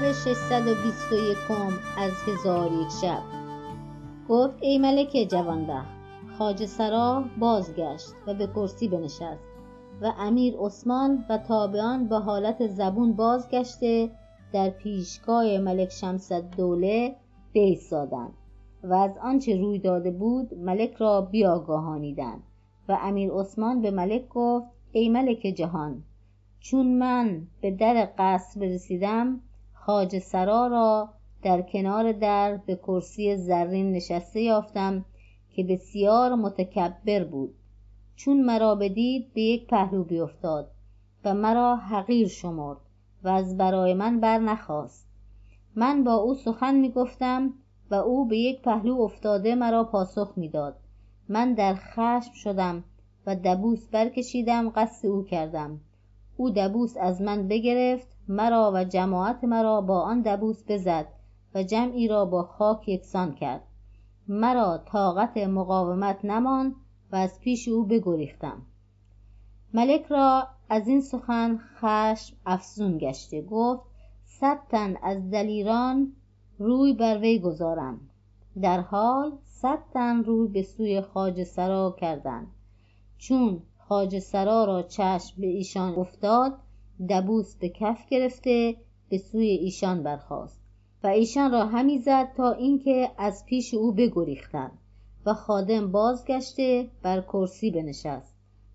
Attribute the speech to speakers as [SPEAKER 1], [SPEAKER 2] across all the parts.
[SPEAKER 1] شب ششصد و بیست و یکم از هزار یک شب. گفت ای ملک جوانبخت خواجه سرا بازگشت و به کرسی بنشست و امیر عثمان و تابعان به حالت زبون بازگشته در پیشگاه ملک شمس الدوله بایستادند و از آنچه روی داده بود ملک را بیاگاهانیدند و امیر عثمان به ملک گفت ای ملک جهان چون من به در قصر رسیدم خواجه سرا را در کنار در به کرسی زرین نشسته یافتم که بسیار متکبر بود. چون مرا بدید به یک پهلو بیفتاد و مرا حقیر شمرد و از برای من برنخاست من با او سخن می‌گفتم و او به یک پهلو افتاده مرا پاسخ می‌داد من در خشم شدم و دبوس برکشیدم قصد او کردم. او دبوس از من بگرفت مرا و جماعت مرا با آن دبوس بزد و جمعی را با خاک یکسان کرد. مرا طاقت مقاومت نماند و از پیش او بگریختم. ملک را از این سخن خشم افزون گشته گفت صد تن از دلیران روی بر وی گذارم. در حال صد تن روی به سوی خواجه سرا کردند. چون خواجه سرا را چشم به ایشان افتاد دبوس به کف گرفته به سوی ایشان برخاست. و ایشان را همی زد تا اینکه از پیش او بگریختند و خادم بازگشته بر کرسی بنشست.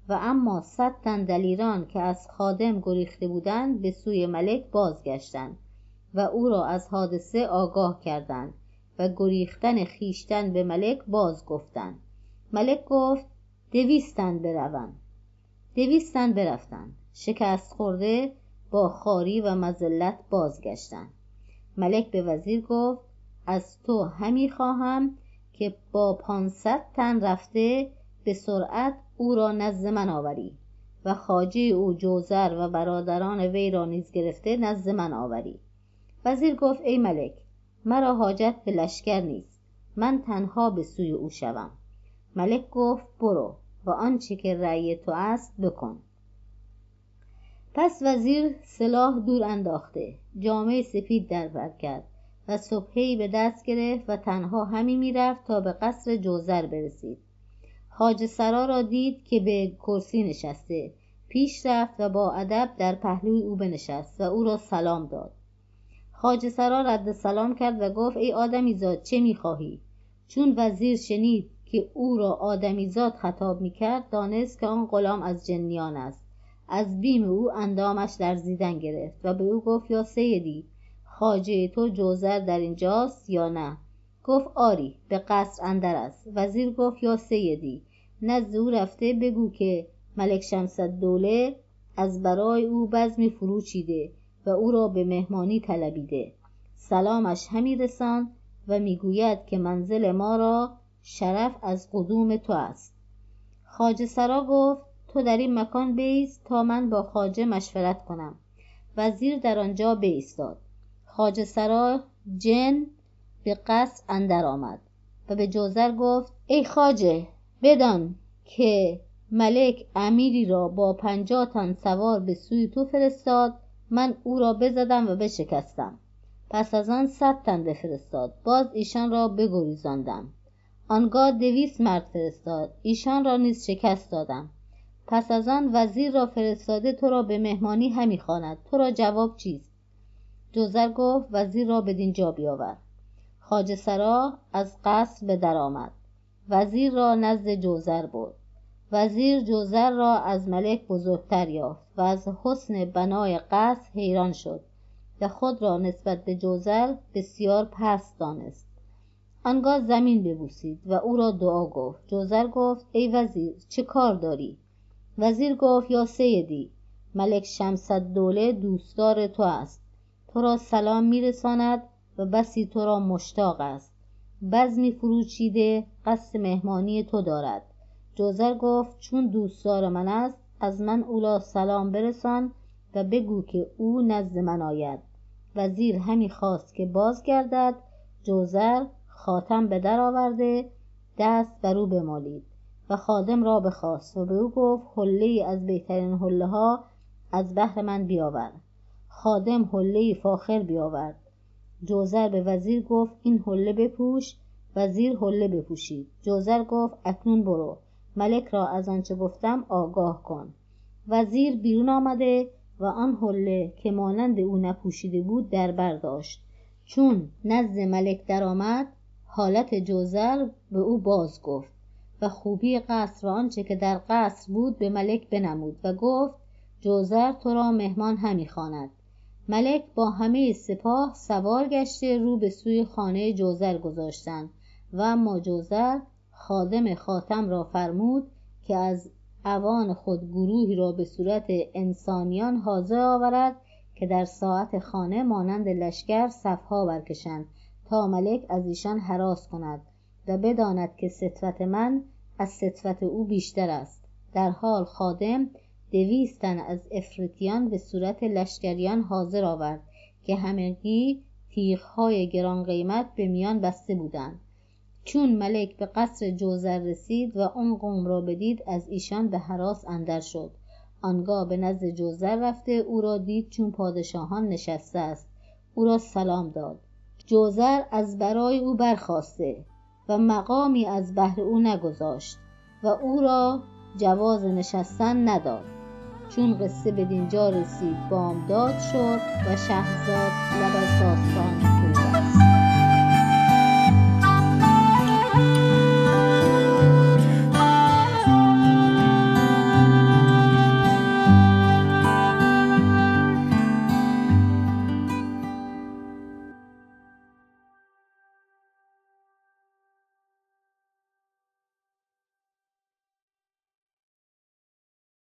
[SPEAKER 1] و اما صد تن دلیران که از خادم گریخته بودند به سوی ملک بازگشتند و او را از حادثه آگاه کردند و گریختن خویشتن به ملک بازگفتند. ملک گفت دویست تن بروند. دویست تن برفتند. شکست خورده با خواری و مذلت بازگشتند ملک به وزیر گفت از تو همی خواهم که با پانصد تن رفته به سرعت او را نزد من آوری و خواجه او جوزر و برادران وی را نیز گرفته نزد من آوری. وزیر گفت ای ملک مرا حاجت به لشکر نیست من تنها به سوی او شوم. ملک گفت برو و آنچه که رأی تو است بکن. پس وزیر سلاح دور انداخته. جامه سپید در بر کرد و سبحهای به دست گرفت و تنها همی می‌رفت تا به قصر جوزر برسید. خواجه سرا را دید که به کرسی نشسته. پیش رفت و با ادب در پهلوی او بنشست و او را سلام داد. خواجه سرا رد سلام کرد و گفت ای آدمیزاد چه می‌خواهی؟ چون وزیر شنید که او را آدمیزاد خطاب می‌کرد دانست که آن غلام از جنیان است. از بیم او اندامش لرزیدن گرفت و به او گفت یا سیدی خواجه تو جوزر در اینجاست یا نه؟ گفت آری به قصر اندر است. وزیر گفت یا سیدی نزد او رفته بگو که ملک شمس الدوله از برای او بزمی فرو چیده و او را به مهمانی طلبیده. سلامش همی رسان و می‌گوید که منزل ما را شرف از قدوم تو است. خواجه سرا گفت تو در این مکان بایست تا من با خواجه مشورت کنم. وزیر در آنجا بایستاد خواجه سرا جن به قصر اندر آمد و به جوزر گفت ای خواجه بدان که ملک امیری را با پنجاه تن سوار به سوی تو فرستاد من او را بزدم و بشکستم. پس از آن صد تن بفرستاد. باز ایشان را بگریزاندم. آنگاه دویست مرد فرستاد. ایشان را نیز شکست دادم. پس از آن وزیر را فرستاده تو را به مهمانی همی خواند. تو را جواب چیست؟ جوزر گفت وزیر را بدینجا بیاور. خواجه سرا از قصر به در آمد. وزیر را نزد جوزر برد. وزیر جوزر را از ملک بزرگتر یافت و از حسن بنای قصر حیران شد و خود را نسبت به جوزر بسیار پست دانست. آنگاه زمین ببوسید و او را دعا گفت. جوزر گفت ای وزیر چه کار داری؟ وزیر گفت یا سیدی ملک شمس الدوله دوستدار تو است. تو را سلام میرساند و بسی تو را مشتاق است. بزمی فرو چیده قصد مهمانی تو دارد. جوزر گفت چون دوستدار من است از من او را سلام برسان و بگو که او نزد من آید. وزیر همی خواست که بازگردد. جوزر خاتم به در آورده دست بر او بمالید. و خادم را بخواست. و به او گفت حله از بهترین حله ها از بهر من بیاور. خادم حله فاخر بیاورد. جوزر به وزیر گفت این حله بپوش. وزیر حله بپوشید. جوزر گفت اکنون برو. ملک را از آنچه گفتم آگاه کن. وزیر بیرون آمده و آن حله که مانند او نپوشیده بود در برداشت چون نزد ملک درآمد حالت جوزر به او باز گفت. خوبی قصر و آنچه که در قصر بود به ملک بنمود و گفت جوزر تو را مهمان همی خواند. ملک با همه سپاه سوار گشته رو به سوی خانه جوزر گذاشتند و اما جوزر خادم خاتم را فرمود که از اوان خود گروهی را به صورت انسانیان حاضر آورد که در ساعت خانه مانند لشکر صفها برکشند تا ملک از ایشان هراس کند و بداند که ستوت من از ستوت او بیشتر است. در حال خادم دویست تن از افریتیان به صورت لشکریان حاضر آورد که همگی تیغهای گران قیمت به میان بسته بودند. چون ملک به قصر جوزر رسید و آن قوم را بدید از ایشان به هراس اندر شد. آنگاه به نزد جوزر رفته او را دید چون پادشاهان نشسته است. او را سلام داد. جوزر از برای او برخاسته و مقامی از بهر او نگذاشت و او را جواز نشستن نداد. چون قصه بدینجا رسید بامداد شد و شهرزاد لب از داستان